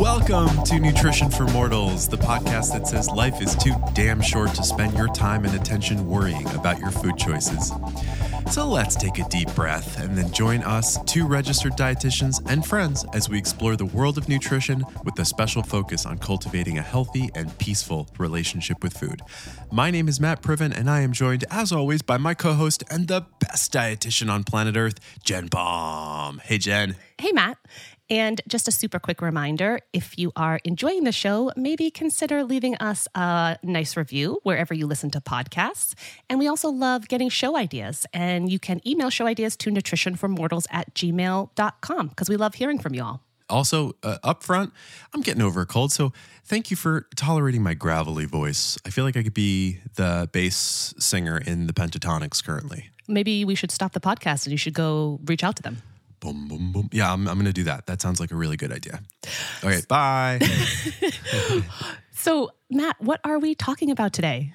Welcome to Nutrition for Mortals, the podcast that says life is too damn short to spend your time and attention worrying about your food choices. So let's take a deep breath and then join us, two registered dietitians and friends, as we explore the world of nutrition with a special focus on cultivating a healthy and peaceful relationship with food. My name is Matt Priven, and I am joined, as always, by my co host and the best dietitian on planet Earth, Jen Baum. Hey, Jen. Hey, Matt. And just a super quick reminder if you are enjoying the show, maybe consider leaving us a nice review wherever you listen to podcasts. And we also love getting show ideas. And you can email show ideas to nutritionformortals at gmail.com because we love hearing from you all. Also, uh, up front, I'm getting over a cold, so thank you for tolerating my gravelly voice. I feel like I could be the bass singer in the Pentatonix currently. Maybe we should stop the podcast and you should go reach out to them. Boom, boom, boom. Yeah, I'm, I'm going to do that. That sounds like a really good idea. Okay, bye. so, Matt, what are we talking about today?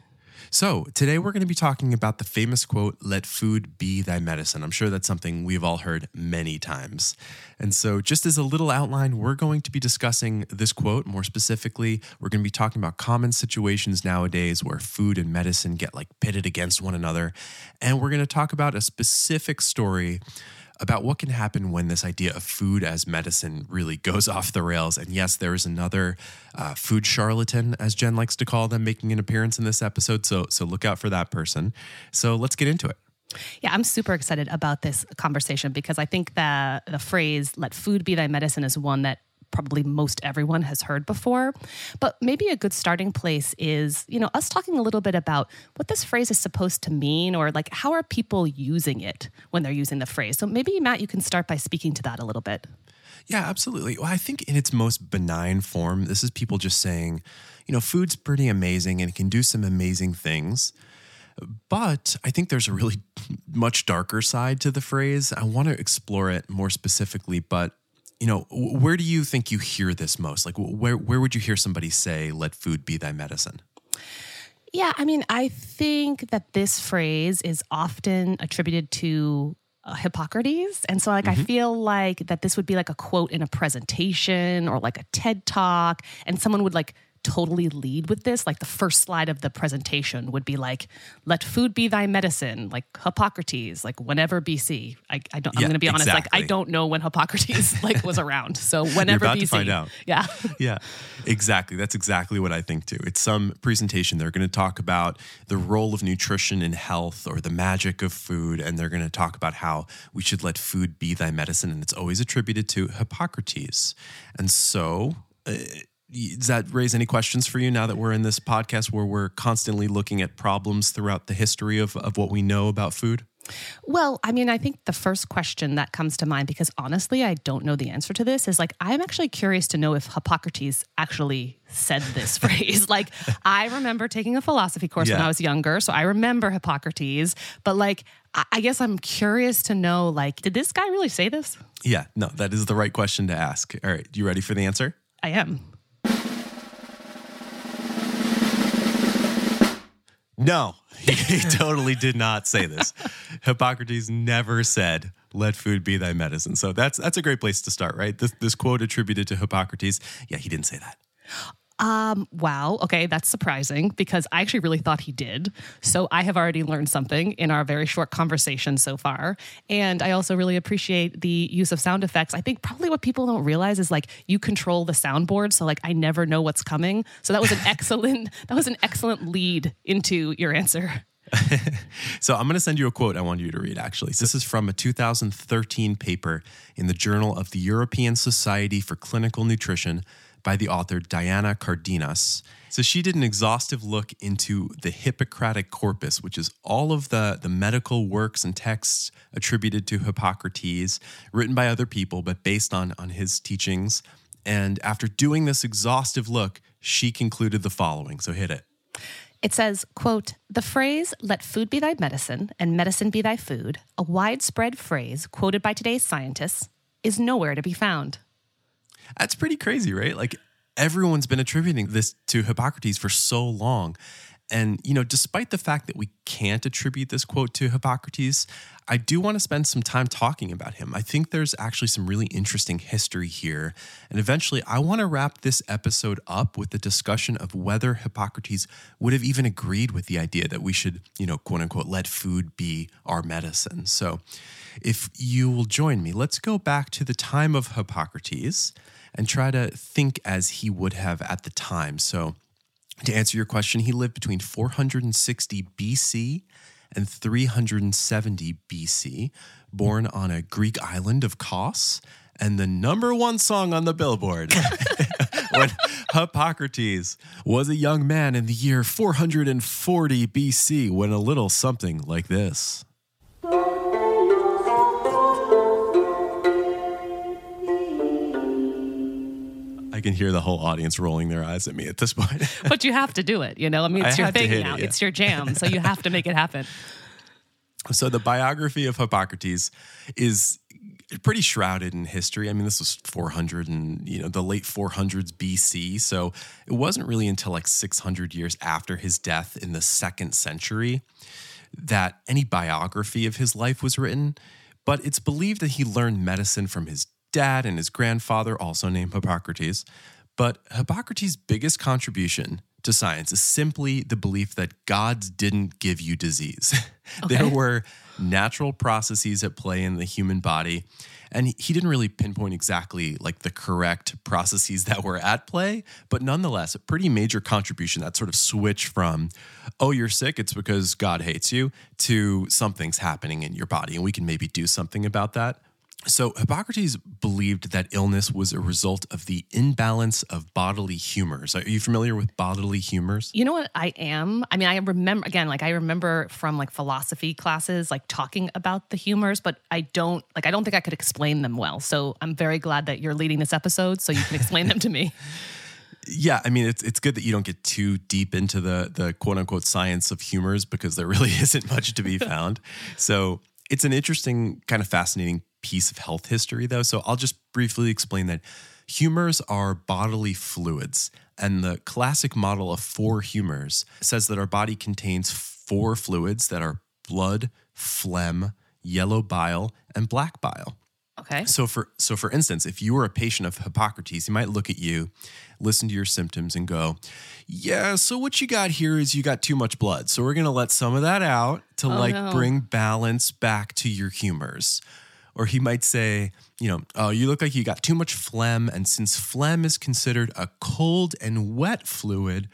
So, today we're going to be talking about the famous quote, let food be thy medicine. I'm sure that's something we've all heard many times. And so, just as a little outline, we're going to be discussing this quote more specifically. We're going to be talking about common situations nowadays where food and medicine get like pitted against one another. And we're going to talk about a specific story about what can happen when this idea of food as medicine really goes off the rails. And yes, there is another uh, food charlatan, as Jen likes to call them, making an appearance in this episode. So, so look out for that person. So let's get into it. Yeah, I'm super excited about this conversation because I think that the phrase "let food be thy medicine" is one that probably most everyone has heard before. But maybe a good starting place is, you know, us talking a little bit about what this phrase is supposed to mean or like how are people using it when they're using the phrase. So maybe Matt, you can start by speaking to that a little bit. Yeah, absolutely. Well, I think in its most benign form, this is people just saying, you know, food's pretty amazing and it can do some amazing things. But I think there's a really much darker side to the phrase. I want to explore it more specifically, but you know, where do you think you hear this most? Like, where where would you hear somebody say, "Let food be thy medicine"? Yeah, I mean, I think that this phrase is often attributed to uh, Hippocrates. And so, like, mm-hmm. I feel like that this would be like a quote in a presentation or like a TED talk, and someone would like totally lead with this. Like the first slide of the presentation would be like, "Let food be thy medicine," like Hippocrates, like whenever BC. I, I don't. Yeah, I'm going to be honest. Exactly. Like I don't know when Hippocrates like was around. So whenever BC. To find out. Yeah. yeah. Exactly. That's exactly what I think too. It's some presentation. They're going to talk about the role of nutrition in health or the magic of food, and they're going to talk about how we should let food be thy medicine, and it's always attributed to Hippocrates. And so. Uh, Does that raise any questions for you now that we're in this podcast where we're constantly looking at problems throughout the history of, of what we know about food? Well, I mean, I think the first question that comes to mind, because honestly, I don't know the answer to this, is like, I'm actually curious to know if Hippocrates actually said this phrase. Like, I remember taking a philosophy course yeah. when I was younger, so I remember Hippocrates, but like, I guess I'm curious to know, like, did this guy really say this? Yeah, no, that is the right question to ask. All right, you ready for the answer? I am. No, he totally did not say this. Hippocrates never said, "Let food be thy medicine." So that's that's a great place to start, right? This this quote attributed to Hippocrates. Yeah, he didn't say that. Um, wow. Okay, that's surprising because I actually really thought he did. So I have already learned something in our very short conversation so far. And I also really appreciate the use of sound effects. I think probably what people don't realize is like you control the soundboard. So like I never know what's coming. So that was an excellent, that was an excellent lead into your answer. so I'm going to send you a quote I want you to read, actually. This is from a 2013 paper in the Journal of the European Society for Clinical Nutrition by the author Diana Cardenas. So she did an exhaustive look into the Hippocratic corpus, which is all of the, the medical works and texts attributed to Hippocrates, written by other people, but based on, on his teachings. And after doing this exhaustive look, she concluded the following. So hit it. It says, quote, the phrase, let food be thy medicine and medicine be thy food, a widespread phrase quoted by today's scientists, is nowhere to be found. That's pretty crazy, right? Like everyone's been attributing this to Hippocrates for so long. And, you know, despite the fact that we can't attribute this quote to Hippocrates, I do want to spend some time talking about him. I think there's actually some really interesting history here. And eventually, I want to wrap this episode up with the discussion of whether Hippocrates would have even agreed with the idea that we should, you know, quote unquote, let food be our medicine. So, if you will join me, let's go back to the time of Hippocrates and try to think as he would have at the time. So, to answer your question, he lived between 460 BC and 370 BC, born on a Greek island of Kos, and the number one song on the Billboard. when Hippocrates was a young man in the year 440 BC, when a little something like this. I can hear the whole audience rolling their eyes at me at this point. but you have to do it, you know? I mean, it's I your thing hit it, now. yeah. It's your jam. So you have to make it happen. So the biography of Hippocrates is pretty shrouded in history. I mean, this was 400 and you know the late 400s BC, so it wasn't really until like 600 years after his death in the second century that any biography of his life was written. But it's believed that he learned medicine from his dad and his grandfather, also named Hippocrates. But Hippocrates' biggest contribution to science is simply the belief that gods didn't give you disease. there were natural processes at play in the human body. And he- he didn't really pinpoint exactly like the correct processes that were at play, but nonetheless, a pretty major contribution that sort of switch from, oh, you're sick, it's because God hates you, to something's happening in your body and we can maybe do something about that. So, Hippocrates believed that illness was a result of the imbalance of bodily humors. Are you familiar with bodily humors? You know what I am? I mean, I remember again, like I remember from like philosophy classes, like talking about the humors, but I don't like I don't think I could explain them well. So I'm very glad that you're leading this episode so you can explain them to me. Yeah, I mean it's it's good that you don't get too deep into the the quote unquote science of humors because there really isn't much to be found. so it's an interesting kind of fascinating piece of health history though. So I'll just briefly explain that humors are bodily fluids and the classic model of four humors says that our body contains four fluids that are blood, phlegm, yellow bile, and black bile. Okay. So for so for instance, if you were a patient of Hippocrates, he might look at you, listen to your symptoms, and go, "Yeah, so what you got here is you got too much blood. So we're gonna let some of that out to oh, like no. bring balance back to your humors." Or he might say, you know, oh, you look like you got too much phlegm, and since phlegm is considered a cold and wet fluid,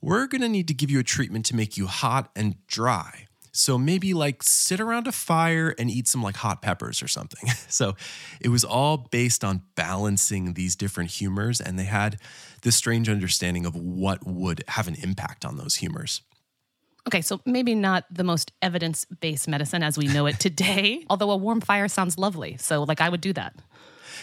we're gonna need to give you a treatment to make you hot and dry. So maybe like sit around a fire and eat some like hot peppers or something. So it was all based on balancing these different humors, and they had this strange understanding of what would have an impact on those humors. Okay, so maybe not the most evidence based medicine as we know it today, although a warm fire sounds lovely. So, like, I would do that.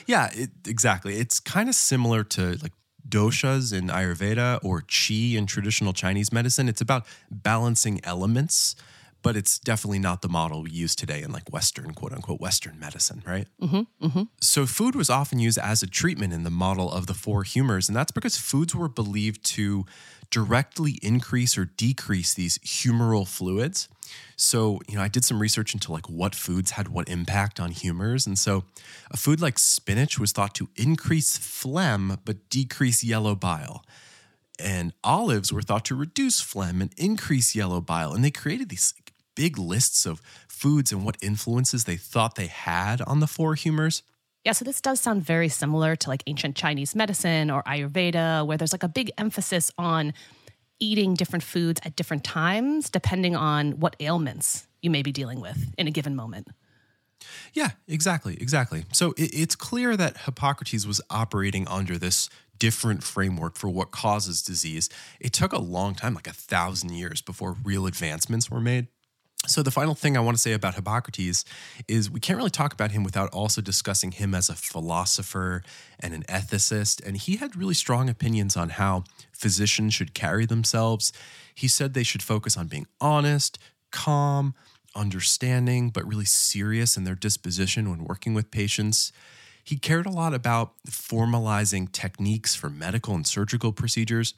Yeah, it, exactly. It's kind of similar to like doshas in Ayurveda or qi in traditional Chinese medicine. It's about balancing elements, but it's definitely not the model we use today in like Western, quote unquote, Western medicine, right? Mm-hmm, mm-hmm. So, food was often used as a treatment in the model of the four humors, and that's because foods were believed to directly increase or decrease these humoral fluids. So, you know, I did some research into like what foods had what impact on humors. And so, a food like spinach was thought to increase phlegm but decrease yellow bile. And olives were thought to reduce phlegm and increase yellow bile. And they created these big lists of foods and what influences they thought they had on the four humors. Yeah, so this does sound very similar to like ancient Chinese medicine or Ayurveda, where there's like a big emphasis on eating different foods at different times, depending on what ailments you may be dealing with in a given moment. Yeah, exactly, exactly. So it, it's clear that Hippocrates was operating under this different framework for what causes disease. It took a long time, like a thousand years, before real advancements were made. So, the final thing I want to say about Hippocrates is we can't really talk about him without also discussing him as a philosopher and an ethicist. And he had really strong opinions on how physicians should carry themselves. He said they should focus on being honest, calm, understanding, but really serious in their disposition when working with patients. he cared a lot about formalizing techniques for medical and surgical procedures.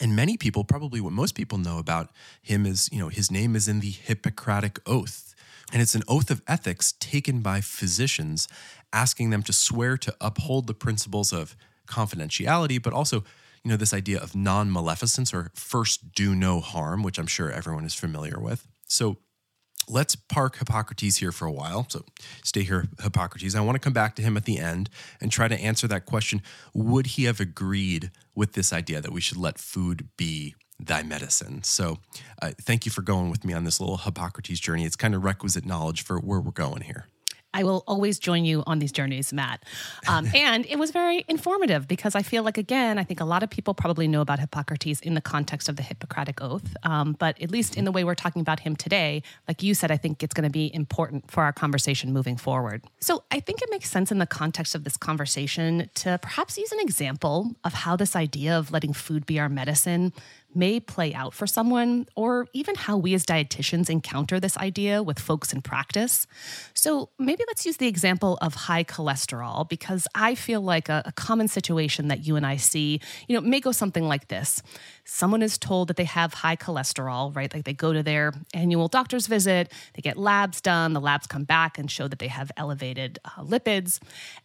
And many people, probably what most people know about him is, you know, his name is in the Hippocratic Oath. And it's an oath of ethics taken by physicians, asking them to swear to uphold the principles of confidentiality, but also, you know, this idea of non maleficence or first do no harm, which I'm sure everyone is familiar with. So let's park Hippocrates here for a while. So stay here, Hippocrates. I want to come back to him at the end and try to answer that question. Would he have agreed with this idea that we should let food be thy medicine? So uh, thank you for going with me on this little Hippocrates journey. It's kind of requisite knowledge for where we're going here. I will always join you on these journeys, Matt. Um, and it was very informative because I feel like, again, I think a lot of people probably know about Hippocrates in the context of the Hippocratic Oath. Um, but at least in the way we're talking about him today, like you said, I think it's going to be important for our conversation moving forward. So I think it makes sense in the context of this conversation to perhaps use an example of how this idea of letting food be our medicine may play out for someone, or even how we as dietitians encounter this idea with folks in practice. So maybe let's use the example of high cholesterol, because I feel like a, a common situation that you and I see, you know, may go something like this someone is told that they have high cholesterol, right? Like they go to their annual doctor's visit, they get labs done, the labs come back and show that they have elevated uh, lipids.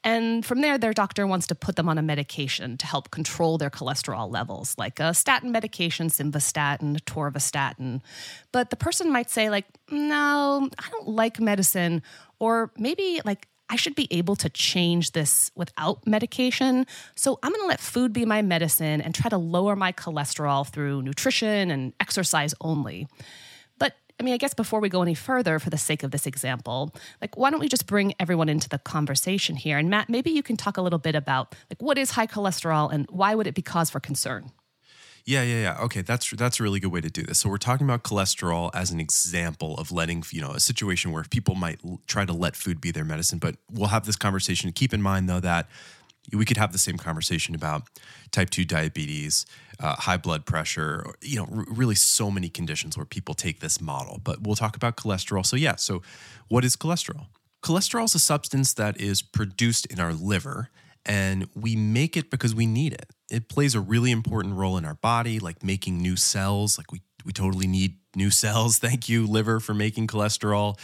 And from there, their doctor wants to put them on a medication to help control their cholesterol levels, like a statin medication, simvastatin, atorvastatin. But the person might say, like, no, I don't like medicine. Or maybe like I should be able to change this without medication. So I'm going to let food be my medicine and try to lower my cholesterol through nutrition and exercise only. But I mean, I guess before we go any further, for the sake of this example, like why don't we just bring everyone into the conversation here? And Matt, maybe you can talk a little bit about like what is high cholesterol and why would it be cause for concern? Yeah, yeah, yeah. Okay, that's that's a really good way to do this. So we're talking about cholesterol as an example of letting you know a situation where people might l- try to let food be their medicine. But we'll have this conversation. Keep in mind though that we could have the same conversation about type 2 diabetes uh, high blood pressure or, you know r- really so many conditions where people take this model but we'll talk about cholesterol so yeah so what is cholesterol cholesterol is a substance that is produced in our liver and we make it because we need it. It plays a really important role in our body, like making new cells. Like we, we totally need new cells. Thank you, liver, for making cholesterol.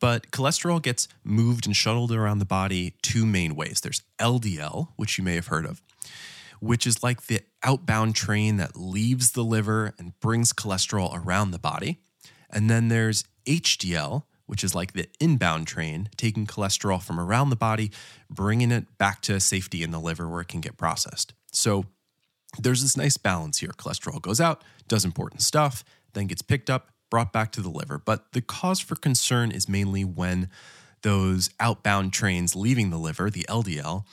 But cholesterol gets moved and shuttled around the body two main ways. There's LDL, which you may have heard of, which is like the outbound train that leaves the liver and brings cholesterol around the body. And then there's HDL, which is like the inbound train, taking cholesterol from around the body, bringing it back to safety in the liver where it can get processed. So there's this nice balance here. Cholesterol goes out, does important stuff, then gets picked up, brought back to the liver. But the cause for concern is mainly when those outbound trains leaving the liver, the LDL,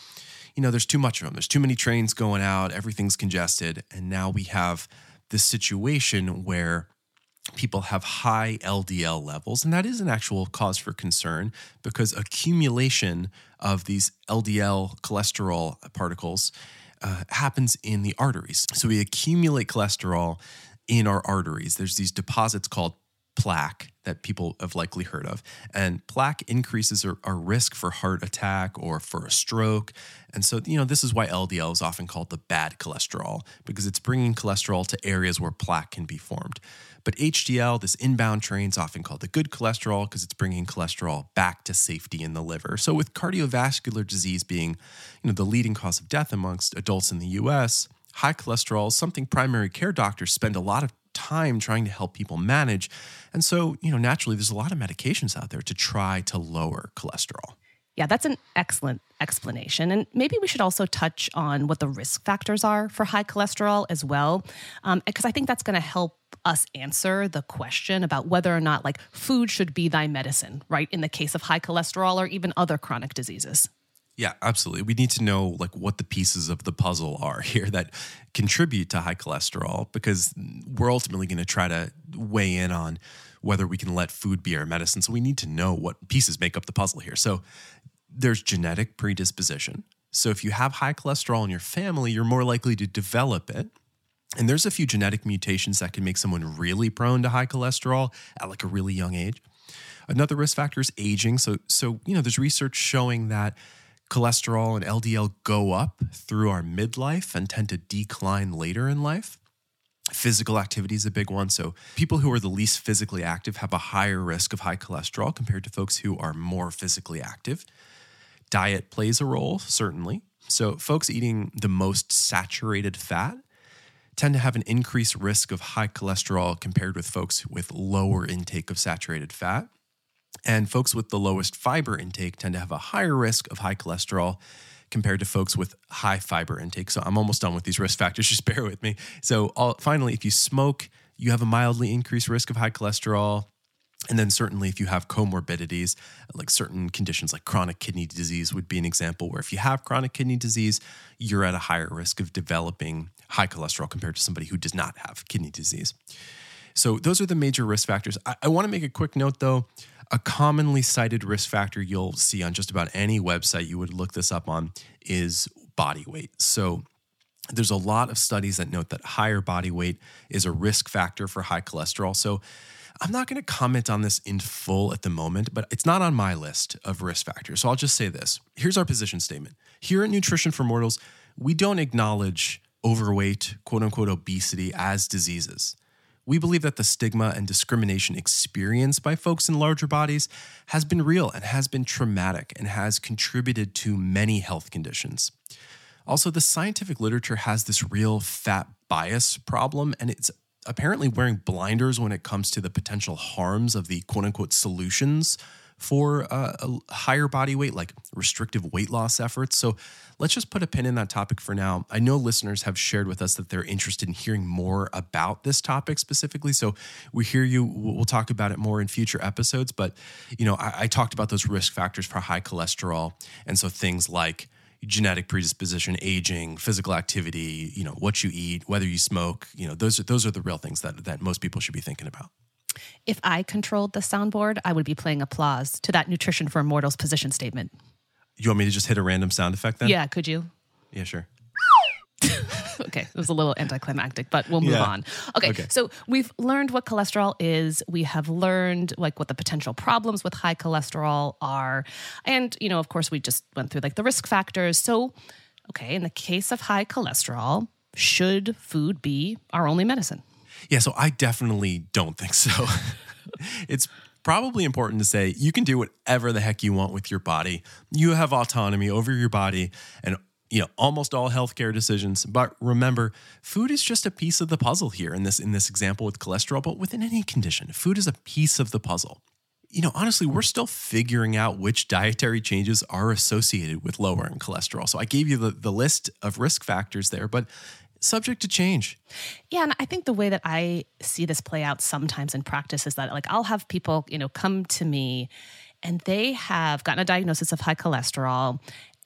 you know, there's too much of them. There's too many trains going out, everything's congested. And now we have this situation where people have high LDL levels, and that is an actual cause for concern because accumulation of these LDL cholesterol particles uh, happens in the arteries. So we accumulate cholesterol in our arteries. There's these deposits called plaque that people have likely heard of. And plaque increases our, our, risk for heart attack or for a stroke. And so, you know, this is why LDL is often called the bad cholesterol because it's bringing cholesterol to areas where plaque can be formed. But HDL, this inbound train, is often called the good cholesterol because it's bringing cholesterol back to safety in the liver. So, with cardiovascular disease being, you know, the leading cause of death amongst adults in the U.S., high cholesterol is something primary care doctors spend a lot of time trying to help people manage. And so, you know, naturally, there's a lot of medications out there to try to lower cholesterol. Yeah, that's an excellent explanation. And maybe we should also touch on what the risk factors are for high cholesterol as well, because um, I think that's going to help us answer the question about whether or not like food should be thy medicine, right? In the case of high cholesterol or even other chronic diseases. Yeah, absolutely. We need to know like what the pieces of the puzzle are here that contribute to high cholesterol because we're ultimately going to try to weigh in on whether we can let food be our medicine. So we need to know what pieces make up the puzzle here. So there's genetic predisposition. So if you have high cholesterol in your family, you're more likely to develop it. And there's a few genetic mutations that can make someone really prone to high cholesterol at like a really young age. Another risk factor is aging. So so you know, there's research showing that cholesterol and LDL go up through our midlife and tend to decline later in life. Physical activity is a big one. So, people who are the least physically active have a higher risk of high cholesterol compared to folks who are more physically active. Diet plays a role, certainly. So, folks eating the most saturated fat tend to have an increased risk of high cholesterol compared with folks with lower intake of saturated fat. And folks with the lowest fiber intake tend to have a higher risk of high cholesterol compared to folks with high fiber intake. So I'm almost done with these risk factors. Just bear with me. So, all, finally, if you smoke, you have a mildly increased risk of high cholesterol. And then, certainly, if you have comorbidities, like certain conditions like chronic kidney disease, would be an example where if you have chronic kidney disease, you're at a higher risk of developing high cholesterol compared to somebody who does not have kidney disease. So, those are the major risk factors. I, I want to make a quick note though. A commonly cited risk factor you'll see on just about any website you would look this up on is body weight. So, there's a lot of studies that note that higher body weight is a risk factor for high cholesterol. So, I'm not going to comment on this in full at the moment, but it's not on my list of risk factors. So I'll just say this. Here's our position statement. Here at Nutrition for Mortals, we don't acknowledge overweight, quote unquote, obesity as diseases. We believe that the stigma and discrimination experienced by folks in larger bodies has been real and has been traumatic and has contributed to many health conditions. Also, the scientific literature has this real fat bias problem, and it's apparently wearing blinders when it comes to the potential harms of the quote unquote solutions for a higher body weight, like restrictive weight loss efforts. So let's just put a pin in that topic for now. I know listeners have shared with us that they're interested in hearing more about this topic specifically. So we hear you. We'll talk about it more in future episodes. But, you know, I, I talked about those risk factors for high cholesterol. And so things like, genetic predisposition, aging, physical activity, you know, what you eat, whether you smoke, you know, those are those are the real things that that most people should be thinking about. If I controlled the soundboard, I would be playing applause to that nutrition for mortals position statement. You want me to just hit a random sound effect then? Yeah, could you? Yeah, sure. okay, it was a little anticlimactic, but we'll move yeah. on. Okay, okay, so we've learned what cholesterol is. We have learned like what the potential problems with high cholesterol are, and you know, of course, we just went through like the risk factors. So, okay, in the case of high cholesterol, should food be our only medicine? Yeah, so I definitely don't think so. it's probably important to say you can do whatever the heck you want with your body. You have autonomy over your body and you know almost all healthcare decisions but remember food is just a piece of the puzzle here in this in this example with cholesterol but within any condition food is a piece of the puzzle you know honestly we're still figuring out which dietary changes are associated with lowering cholesterol so i gave you the, the list of risk factors there but subject to change. Yeah, and I think the way that I see this play out sometimes in practice is that like I'll have people, you know, come to me and they have gotten a diagnosis of high cholesterol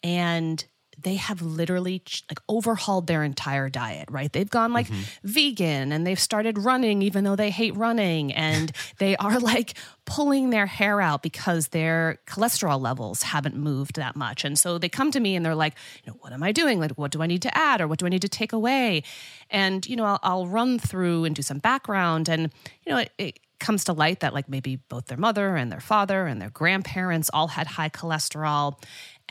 and they have literally like overhauled their entire diet, right? They've gone like mm-hmm. vegan and they've started running even though they hate running and they are like pulling their hair out because their cholesterol levels haven't moved that much. And so they come to me and they're like, you know, what am I doing? Like what do I need to add or what do I need to take away? And you know, I'll, I'll run through and do some background and you know, it, it comes to light that like maybe both their mother and their father and their grandparents all had high cholesterol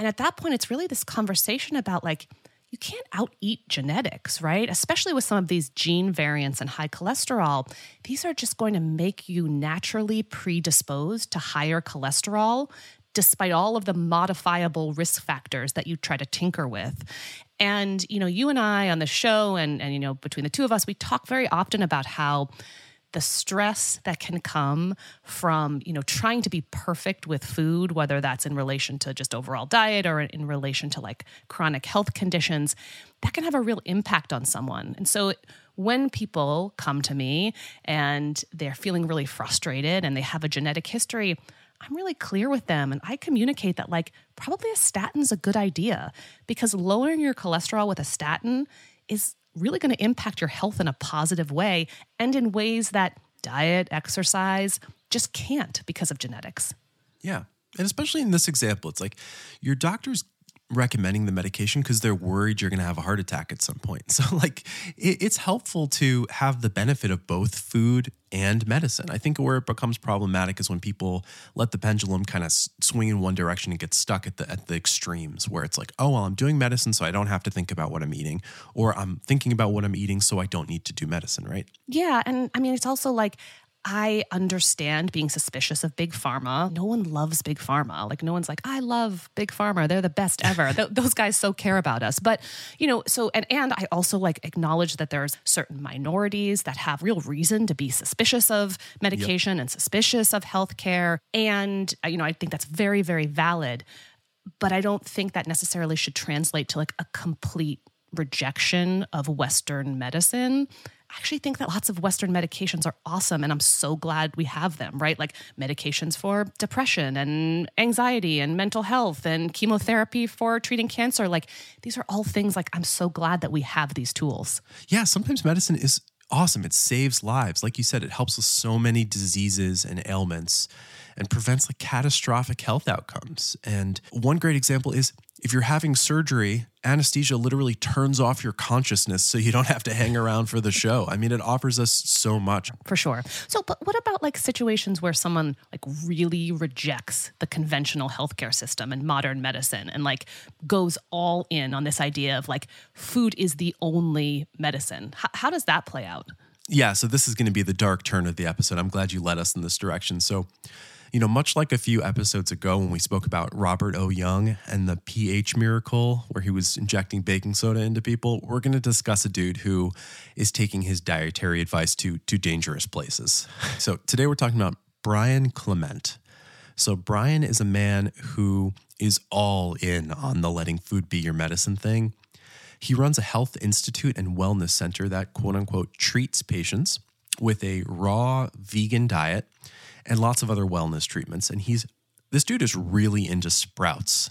and at that point, it's really this conversation about like, you can't out eat genetics, right? Especially with some of these gene variants and high cholesterol. These are just going to make you naturally predisposed to higher cholesterol, despite all of the modifiable risk factors that you try to tinker with. And, you know, you and I on the show, and, and, you know, between the two of us, we talk very often about how the stress that can come from you know trying to be perfect with food whether that's in relation to just overall diet or in relation to like chronic health conditions that can have a real impact on someone. And so when people come to me and they're feeling really frustrated and they have a genetic history I'm really clear with them and I communicate that like probably a statin's a good idea because lowering your cholesterol with a statin is really going to impact your health in a positive way and in ways that diet, exercise just can't because of genetics. Yeah. And especially in this example, it's like your doctor's recommending the medication because they're worried you're going to have a heart attack at some point. So, like, it, it's helpful to have the benefit of both food and medicine. I think where it becomes problematic is when people let the pendulum kind of swing in one direction and get stuck at the at the extremes, where it's like, oh well, I'm doing medicine, so I don't have to think about what I'm eating, or I'm thinking about what I'm eating, so I don't need to do medicine, right? Yeah, and I mean, it's also like I understand being suspicious of big pharma. No one loves big pharma. Like, no one's like, I love big pharma. They're the best ever. Th- those guys so care about us. But, you know, so, and, and I also like acknowledge that there's certain minorities that have real reason to be suspicious of medication yep. and suspicious of healthcare. And, uh, you know, I think that's very, very valid. But I don't think that necessarily should translate to like a complete rejection of Western medicine. I actually think that lots of Western medications are awesome, and I'm so glad we have them, right? Like medications for depression and anxiety and mental health and chemotherapy for treating cancer. Like these are all things like I'm so glad that we have these tools. Yeah, sometimes medicine is awesome. It saves lives. Like you said, it helps with so many diseases and ailments and prevents like catastrophic health outcomes. And one great example is if you're having surgery, anesthesia literally turns off your consciousness so you don't have to hang around for the show. I mean, it offers us so much. For sure. So, but what about like situations where someone like really rejects the conventional healthcare system and modern medicine and like goes all in on this idea of like food is the only medicine? H- how does that play out? Yeah, so this is going to be the dark turn of the episode. I'm glad you led us in this direction. So, you know, much like a few episodes ago when we spoke about Robert O. Young and the pH miracle, where he was injecting baking soda into people, we're going to discuss a dude who is taking his dietary advice to, to dangerous places. So today we're talking about Brian Clement. So, Brian is a man who is all in on the letting food be your medicine thing. He runs a health institute and wellness center that quote unquote treats patients with a raw vegan diet and lots of other wellness treatments. And he's this dude is really into sprouts,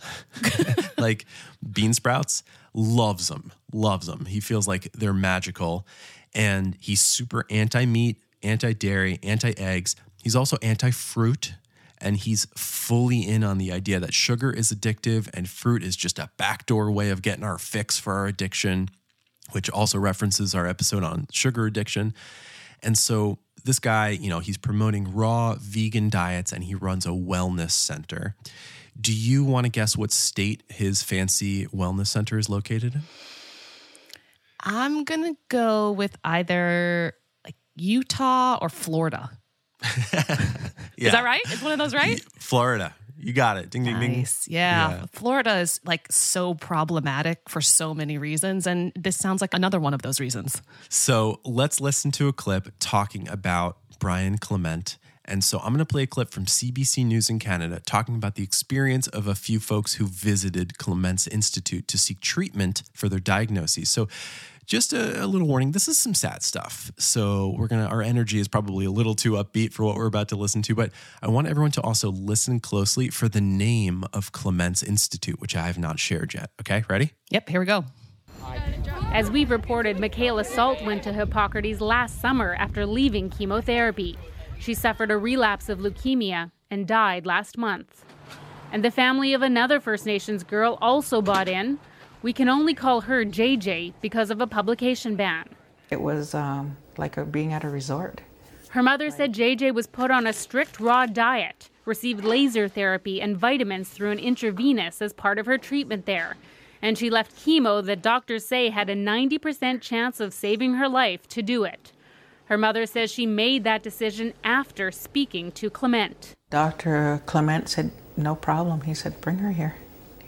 like bean sprouts. Loves them, loves them. He feels like they're magical, and he's super anti meat, anti dairy, anti eggs. He's also anti fruit, and he's fully in on the idea that sugar is addictive and fruit is just a backdoor way of getting our fix for our addiction, which also references our episode on sugar addiction. And so this guy, you know, he's promoting raw vegan diets and he runs a wellness center. Do you want to guess what state his fancy wellness center is located in? I'm going to go with either like Utah or Florida. yeah. Is that right? Is one of those right? Florida. You got it. Ding, ding, nice. ding. Yeah. yeah. Florida is like so problematic for so many reasons. And this sounds like another one of those reasons. So let's listen to a clip talking about Brian Clement. And so I'm going to play a clip from CBC News in Canada talking about the experience of a few folks who visited Clement's Institute to seek treatment for their diagnoses. So just a, a, little warning this is some sad stuff. So we're gonna our energy is probably a little too upbeat for what we're about to listen to but i want everyone to also listen closely for the name of clement's institute which i have not shared yet. Okay ready? Yep here we go. As we've reported Makayla Sault went to hippocrates last summer after leaving chemotherapy. She suffered a relapse of leukemia and died last month. And the family of another first nations girl also bought in we can only call her JJ because of a publication ban. It was um, like a, being at a resort. Her mother said JJ was put on a strict raw diet, received laser therapy and vitamins through an intravenous as part of her treatment there. And she left chemo that doctors say had a 90% chance of saving her life to do it. Her mother says she made that decision after speaking to Clement. Dr. Clement said, No problem. He said, Bring her here.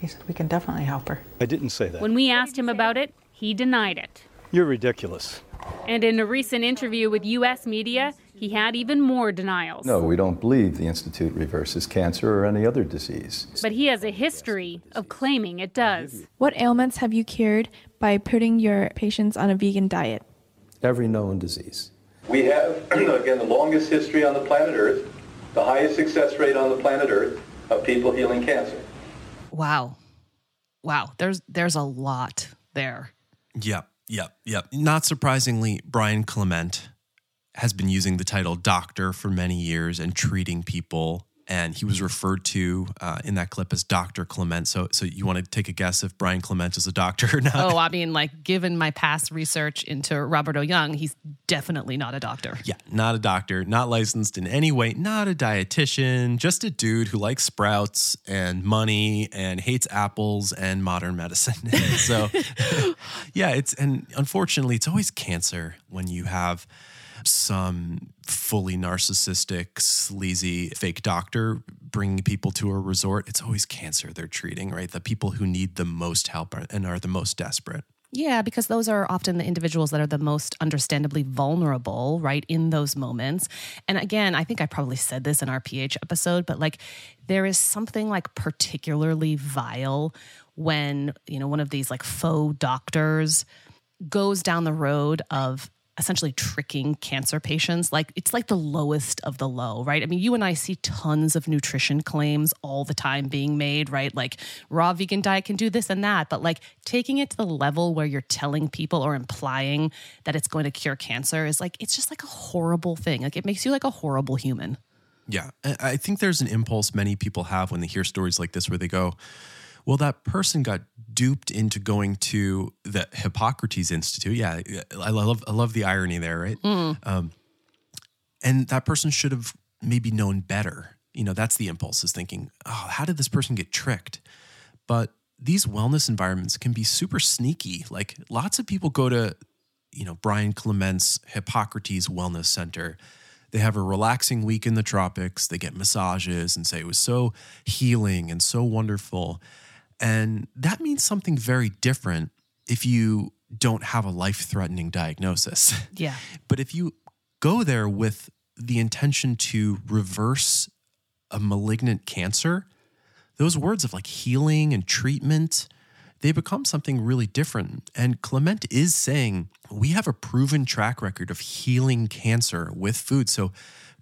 He said, We can definitely help her. I didn't say that. When we asked him about it, he denied it. You're ridiculous. And in a recent interview with U.S. media, he had even more denials. No, we don't believe the Institute reverses cancer or any other disease. But he has a history of claiming it does. What ailments have you cured by putting your patients on a vegan diet? Every known disease. We have, again, the longest history on the planet Earth, the highest success rate on the planet Earth of people healing cancer. Wow. Wow. There's there's a lot there. Yep. Yep. Yep. Not surprisingly, Brian Clement has been using the title doctor for many years and treating people and he was referred to uh, in that clip as Dr. Clement. So, so you want to take a guess if Brian Clement is a doctor or not? Oh, I mean, like, given my past research into Robert O. Young, he's definitely not a doctor. Yeah, not a doctor, not licensed in any way, not a dietitian, just a dude who likes sprouts and money and hates apples and modern medicine. so, yeah, it's, and unfortunately, it's always cancer when you have some fully narcissistic, sleazy, fake doctor bringing people to a resort. It's always cancer they're treating, right? The people who need the most help and are the most desperate. Yeah, because those are often the individuals that are the most understandably vulnerable, right, in those moments. And again, I think I probably said this in our pH episode, but like there is something like particularly vile when, you know, one of these like faux doctors goes down the road of essentially tricking cancer patients like it's like the lowest of the low right? I mean you and i see tons of nutrition claims all the time being made right? Like raw vegan diet can do this and that but like taking it to the level where you're telling people or implying that it's going to cure cancer is like it's just like a horrible thing. Like it makes you like a horrible human. Yeah i think there's an impulse many people have when they hear stories like this where they go well, that person got duped into going to the Hippocrates Institute. Yeah, I love I love the irony there, right? Mm. Um, and that person should have maybe known better. You know, that's the impulse is thinking, oh, how did this person get tricked? But these wellness environments can be super sneaky. Like lots of people go to, you know, Brian Clement's Hippocrates Wellness Center. They have a relaxing week in the tropics. They get massages and say it was so healing and so wonderful. And that means something very different if you don't have a life threatening diagnosis. Yeah. but if you go there with the intention to reverse a malignant cancer, those words of like healing and treatment, they become something really different. And Clement is saying we have a proven track record of healing cancer with food. So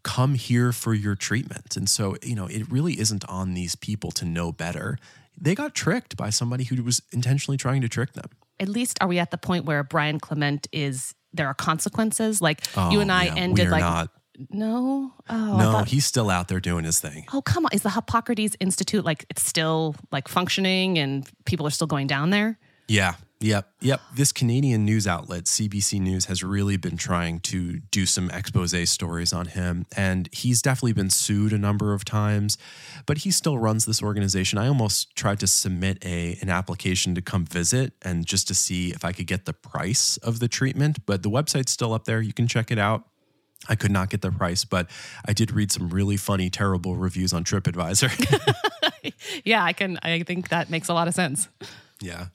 come here for your treatment. And so, you know, it really isn't on these people to know better they got tricked by somebody who was intentionally trying to trick them. At least are we at the point where Brian Clement is there are consequences? Like oh, you and I yeah, ended like not. No, oh, no, thought, he's still out there doing his thing. Oh come on, is the Hippocrates Institute like it's still like functioning and people are still going down there? Yeah, Yep. Yep. This Canadian news outlet, CBC News, has really been trying to do some expose stories on him. And he's definitely been sued a number of times, but he still runs this organization. I almost tried to submit a an application to come visit and just to see if I could get the price of the treatment. But the website's still up there. You can check it out. I could not get the price, but I did read some really funny, terrible reviews on TripAdvisor. yeah, I can I think that makes a lot of sense. Yeah.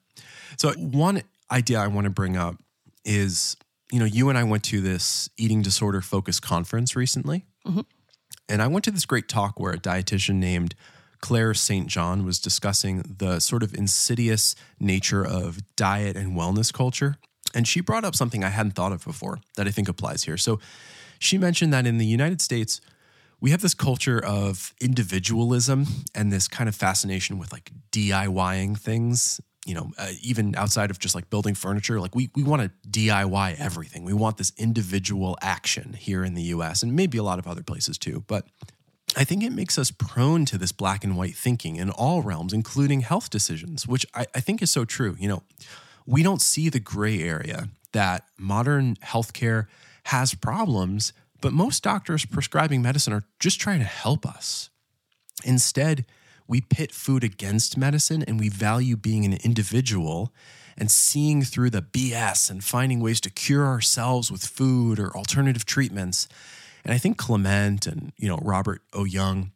So, one idea I want to bring up is you know, you and I went to this eating disorder focused conference recently. Mm-hmm. And I went to this great talk where a dietitian named Claire St. John was discussing the sort of insidious nature of diet and wellness culture. And she brought up something I hadn't thought of before that I think applies here. So she mentioned that in the United States, we have this culture of individualism and this kind of fascination with like DIYing things you know, uh, even outside of just like building furniture, like we, we want to DIY everything. We want this individual action here in the US and maybe a lot of other places too. But I think it makes us prone to this black and white thinking in all realms, including health decisions, which I, I think is so true. You know, we don't see the gray area that modern healthcare has problems, but most doctors prescribing medicine are just trying to help us. Instead, we pit food against medicine and we value being an individual and seeing through the BS and finding ways to cure ourselves with food or alternative treatments. And I think Clement and, you know, Robert O. Young,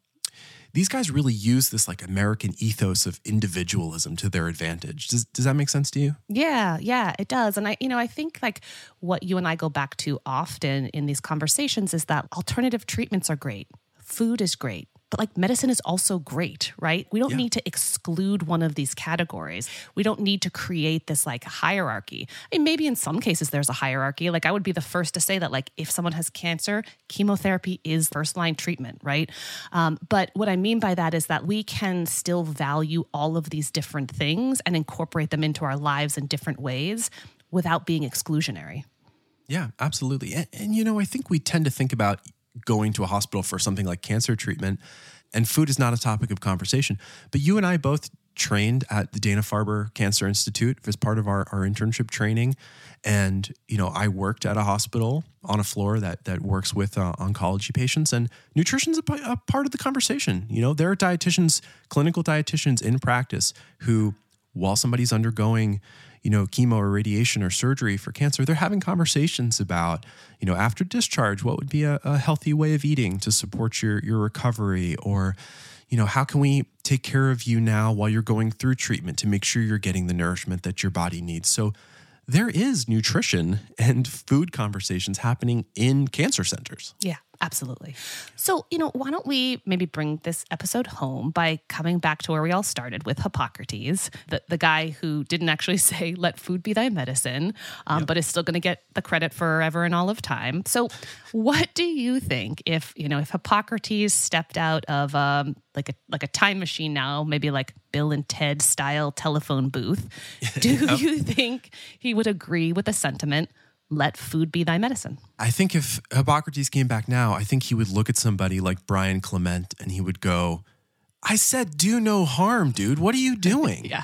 these guys really use this like American ethos of individualism to their advantage. Does, does that make sense to you? Yeah, yeah, it does. And I, you know, I think like what you and I go back to often in these conversations is that alternative treatments are great. Food is great but like medicine is also great, right? We don't yeah. need to exclude one of these categories. We don't need to create this like hierarchy. I mean, maybe in some cases there's a hierarchy. Like I would be the first to say that like if someone has cancer, chemotherapy is first line treatment, right? Um, but what I mean by that is that we can still value all of these different things and incorporate them into our lives in different ways without being exclusionary. Yeah, absolutely. And, and, you know, I think we tend to think about going to a hospital for something like cancer treatment and food is not a topic of conversation. But you and I both trained at the Dana Farber Cancer Institute as part of our, our internship training. And, you know, I worked at a hospital on a floor that, that works with uh, oncology patients, and nutrition's a, a part of the conversation. You know, there are dietitians, clinical dietitians in practice who, while somebody's undergoing, you know, chemo or radiation or surgery for cancer, they're having conversations about, you know, after discharge, what would be a, a healthy way of eating to support your your recovery or, you know, how can we take care of you now while you're going through treatment to make sure you're getting the nourishment that your body needs. So there is nutrition and food conversations happening in cancer centers. Yeah. Absolutely. So, you know, why don't we maybe bring this episode home by coming back to where we all started with Hippocrates, the, the guy who didn't actually say, let food be thy medicine, um, yep. but is still going to get the credit forever and all of time. So, what do you think if, you know, if Hippocrates stepped out of um, like a like a time machine now, maybe like Bill and Ted style telephone booth, do yep. you think he would agree with the sentiment? Let food be thy medicine. I think if Hippocrates came back now, I think he would look at somebody like Brian Clement and he would go, I said, do no harm, dude. What are you doing? yeah.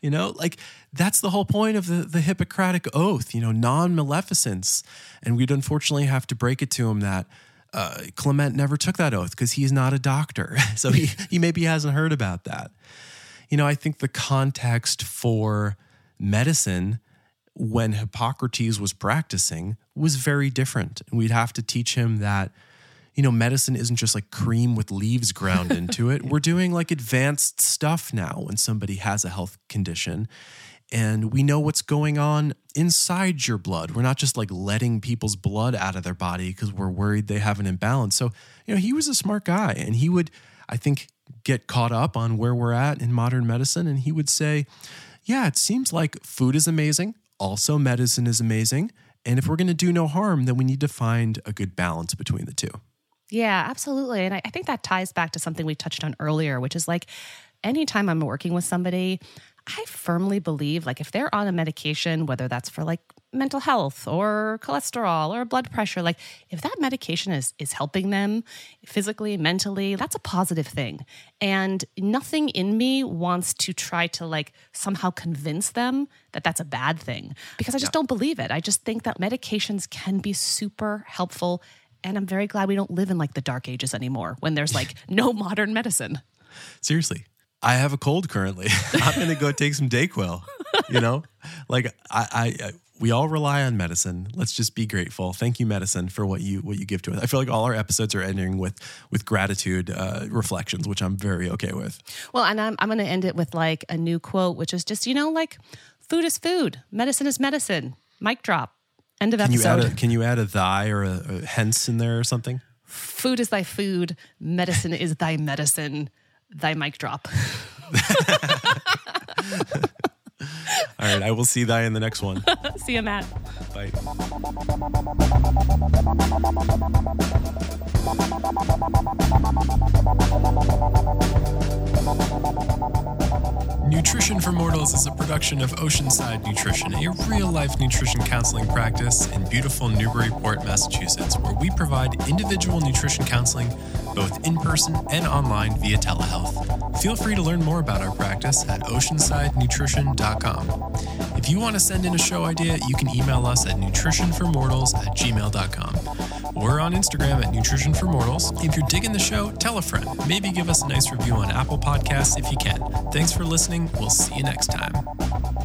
You know, like that's the whole point of the, the Hippocratic oath, you know, non maleficence. And we'd unfortunately have to break it to him that uh, Clement never took that oath because he's not a doctor. so he, he maybe hasn't heard about that. You know, I think the context for medicine when Hippocrates was practicing was very different. And we'd have to teach him that, you know, medicine isn't just like cream with leaves ground into it. We're doing like advanced stuff now when somebody has a health condition. And we know what's going on inside your blood. We're not just like letting people's blood out of their body because we're worried they have an imbalance. So, you know, he was a smart guy and he would, I think, get caught up on where we're at in modern medicine. And he would say, yeah, it seems like food is amazing also medicine is amazing. And if we're going to do no harm, then we need to find a good balance between the two. Yeah, absolutely. And I, I think that ties back to something we touched on earlier, which is like anytime I'm working with somebody, I firmly believe like if they're on a medication, whether that's for like mental health or cholesterol or blood pressure, like if that medication is is helping them physically, mentally, that's a positive thing. And nothing in me wants to try to like somehow convince them that that's a bad thing because I just yeah. don't believe it. I just think that medications can be super helpful and I'm very glad we don't live in like the dark ages anymore when there's like no modern medicine. Seriously, I have a cold currently. I'm going to go take some Dayquil. You know, like I, I, we all rely on medicine. Let's just be grateful. Thank you, medicine, for what you what you give to us. I feel like all our episodes are ending with with gratitude uh, reflections, which I'm very okay with. Well, and I'm I'm going to end it with like a new quote, which is just you know like food is food, medicine is medicine. Mic drop. End of can episode. You add a, can you add a thy or a, a hence in there or something? Food is thy food. Medicine is thy medicine thy mic drop. All right, I will see thy in the next one. see you, Matt. Bye. Nutrition for Mortals is a production of Oceanside Nutrition, a real life nutrition counseling practice in beautiful Newburyport, Massachusetts, where we provide individual nutrition counseling both in person and online via telehealth. Feel free to learn more about our practice at oceansidenutrition.com. If you want to send in a show idea, you can email us at nutritionformortals at gmail.com. We're on Instagram at Nutrition for Mortals. If you're digging the show, tell a friend. Maybe give us a nice review on Apple Podcasts if you can. Thanks for listening. We'll see you next time.